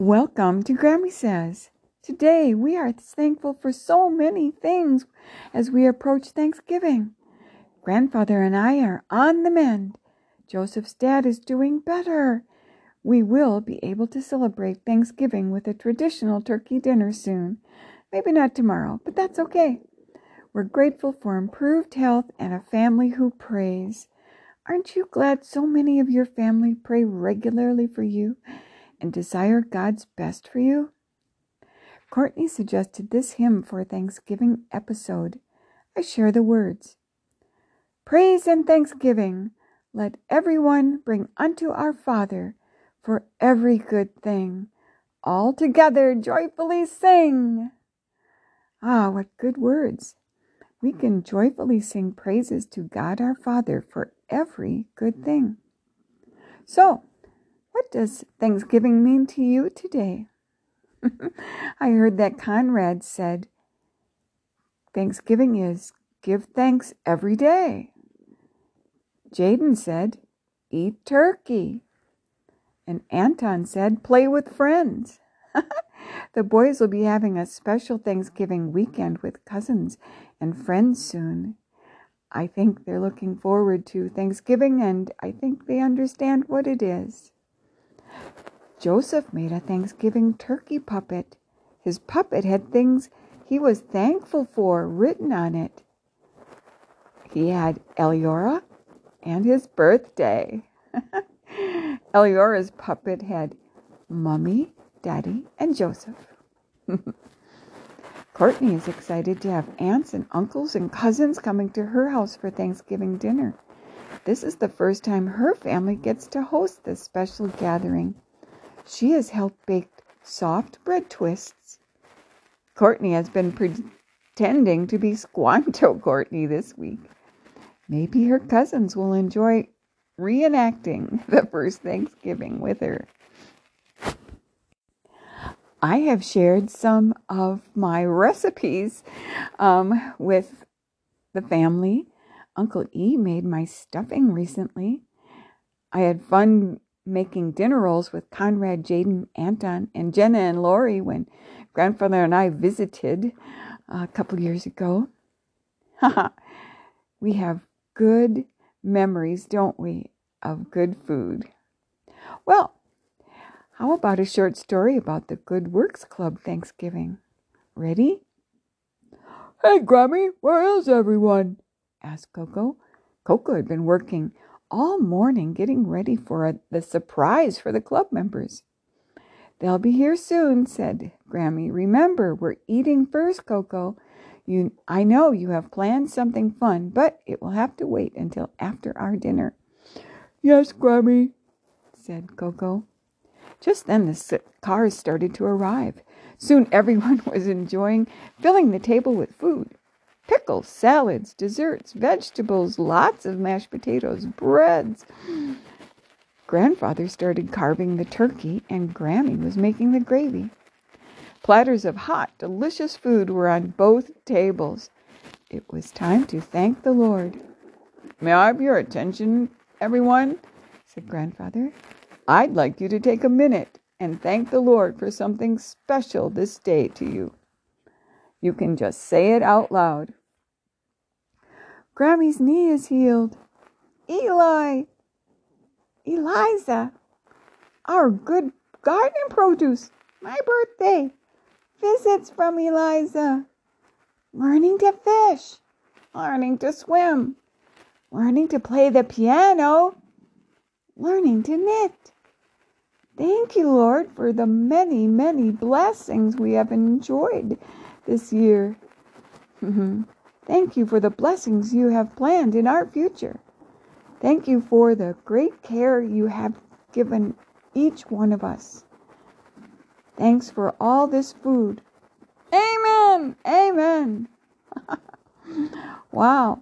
Welcome to Grammy Says. Today we are thankful for so many things as we approach Thanksgiving. Grandfather and I are on the mend. Joseph's dad is doing better. We will be able to celebrate Thanksgiving with a traditional turkey dinner soon. Maybe not tomorrow, but that's okay. We're grateful for improved health and a family who prays. Aren't you glad so many of your family pray regularly for you and desire God's best for you? Courtney suggested this hymn for a Thanksgiving episode. I share the words Praise and thanksgiving let everyone bring unto our Father for every good thing. All together joyfully sing. Ah, what good words! We can joyfully sing praises to God our Father for every good thing. So, what does Thanksgiving mean to you today? I heard that Conrad said, Thanksgiving is give thanks every day. Jaden said, eat turkey. And Anton said, play with friends. the boys will be having a special Thanksgiving weekend with cousins and friends soon. I think they're looking forward to Thanksgiving and I think they understand what it is. Joseph made a Thanksgiving turkey puppet. His puppet had things he was thankful for written on it. He had Eliora and his birthday. Eliora's puppet had Mummy, Daddy, and Joseph. Courtney is excited to have aunts and uncles and cousins coming to her house for Thanksgiving dinner. This is the first time her family gets to host this special gathering. She has helped bake soft bread twists. Courtney has been pretending to be Squanto Courtney this week. Maybe her cousins will enjoy reenacting the first Thanksgiving with her. I have shared some of my recipes um, with the family. Uncle E made my stuffing recently. I had fun making dinner rolls with Conrad, Jaden, Anton, and Jenna and Lori when grandfather and I visited uh, a couple years ago. We have good memories, don't we, of good food. Well, how about a short story about the Good Works Club Thanksgiving? Ready? Hey, Grammy, where is everyone? Asked Coco. Coco had been working all morning getting ready for a, the surprise for the club members. They'll be here soon, said Grammy. Remember, we're eating first, Coco. You, I know you have planned something fun, but it will have to wait until after our dinner. Yes, Grammy, said Coco. Just then the cars started to arrive. Soon everyone was enjoying filling the table with food pickles, salads, desserts, vegetables, lots of mashed potatoes, breads. Grandfather started carving the turkey, and Grammy was making the gravy. Platters of hot, delicious food were on both tables. It was time to thank the Lord. May I have your attention, everyone? said Grandfather. I'd like you to take a minute and thank the Lord for something special this day to you. You can just say it out loud. Grammy's knee is healed. Eli, Eliza, our good garden produce, my birthday, visits from Eliza, learning to fish, learning to swim, learning to play the piano, learning to knit. Thank you, Lord, for the many, many blessings we have enjoyed this year. Mm-hmm. Thank you for the blessings you have planned in our future. Thank you for the great care you have given each one of us. Thanks for all this food. Amen. Amen. wow.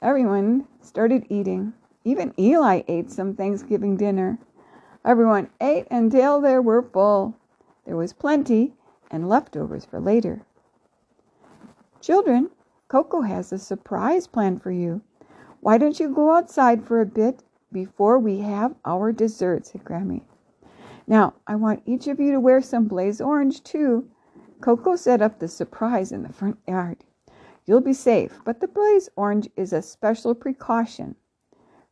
Everyone started eating. Even Eli ate some Thanksgiving dinner. Everyone ate until they were full. There was plenty and leftovers for later. Children, Coco has a surprise planned for you. Why don't you go outside for a bit before we have our dessert? said Grammy. Now, I want each of you to wear some blaze orange too. Coco set up the surprise in the front yard. You'll be safe, but the blaze orange is a special precaution.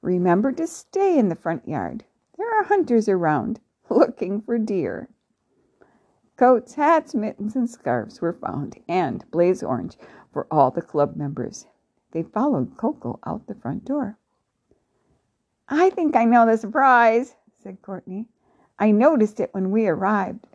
Remember to stay in the front yard. There are hunters around looking for deer. Coats, hats, mittens, and scarves were found, and blaze orange for all the club members. They followed Coco out the front door. I think I know the surprise, said Courtney. I noticed it when we arrived.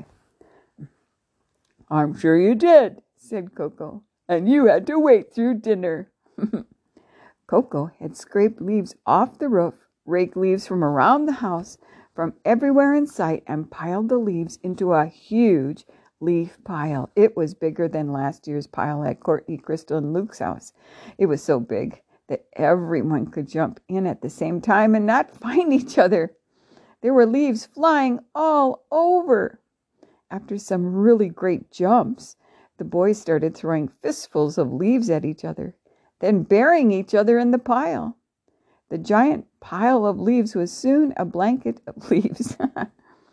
I'm sure you did, said Coco, and you had to wait through dinner. Coco had scraped leaves off the roof, raked leaves from around the house, from everywhere in sight, and piled the leaves into a huge leaf pile. It was bigger than last year's pile at Courtney, Crystal, and Luke's house. It was so big that everyone could jump in at the same time and not find each other. There were leaves flying all over. After some really great jumps, the boys started throwing fistfuls of leaves at each other then burying each other in the pile. The giant pile of leaves was soon a blanket of leaves.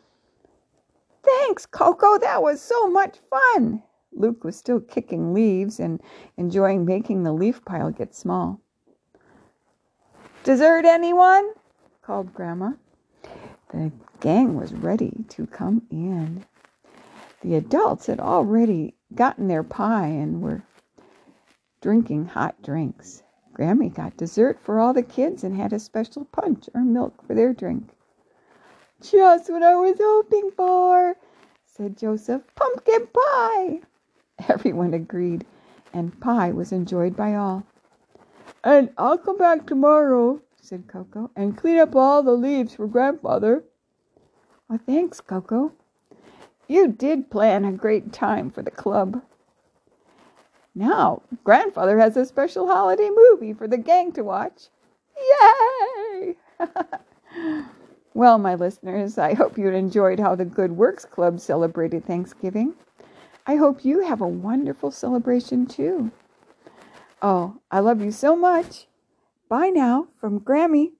Thanks, Coco. That was so much fun. Luke was still kicking leaves and enjoying making the leaf pile get small. Dessert, anyone? called Grandma. The gang was ready to come in. The adults had already gotten their pie and were drinking hot drinks. Grammy got dessert for all the kids and had a special punch or milk for their drink. Just what I was hoping for, said Joseph. Pumpkin pie. Everyone agreed, and pie was enjoyed by all. And I'll come back tomorrow, said Coco, and clean up all the leaves for grandfather. Oh, thanks, Coco. You did plan a great time for the club. Now, grandfather has a special holiday movie for the gang to watch. Yay! well, my listeners, I hope you enjoyed how the Good Works Club celebrated Thanksgiving. I hope you have a wonderful celebration too. Oh, I love you so much. Bye now from Grammy.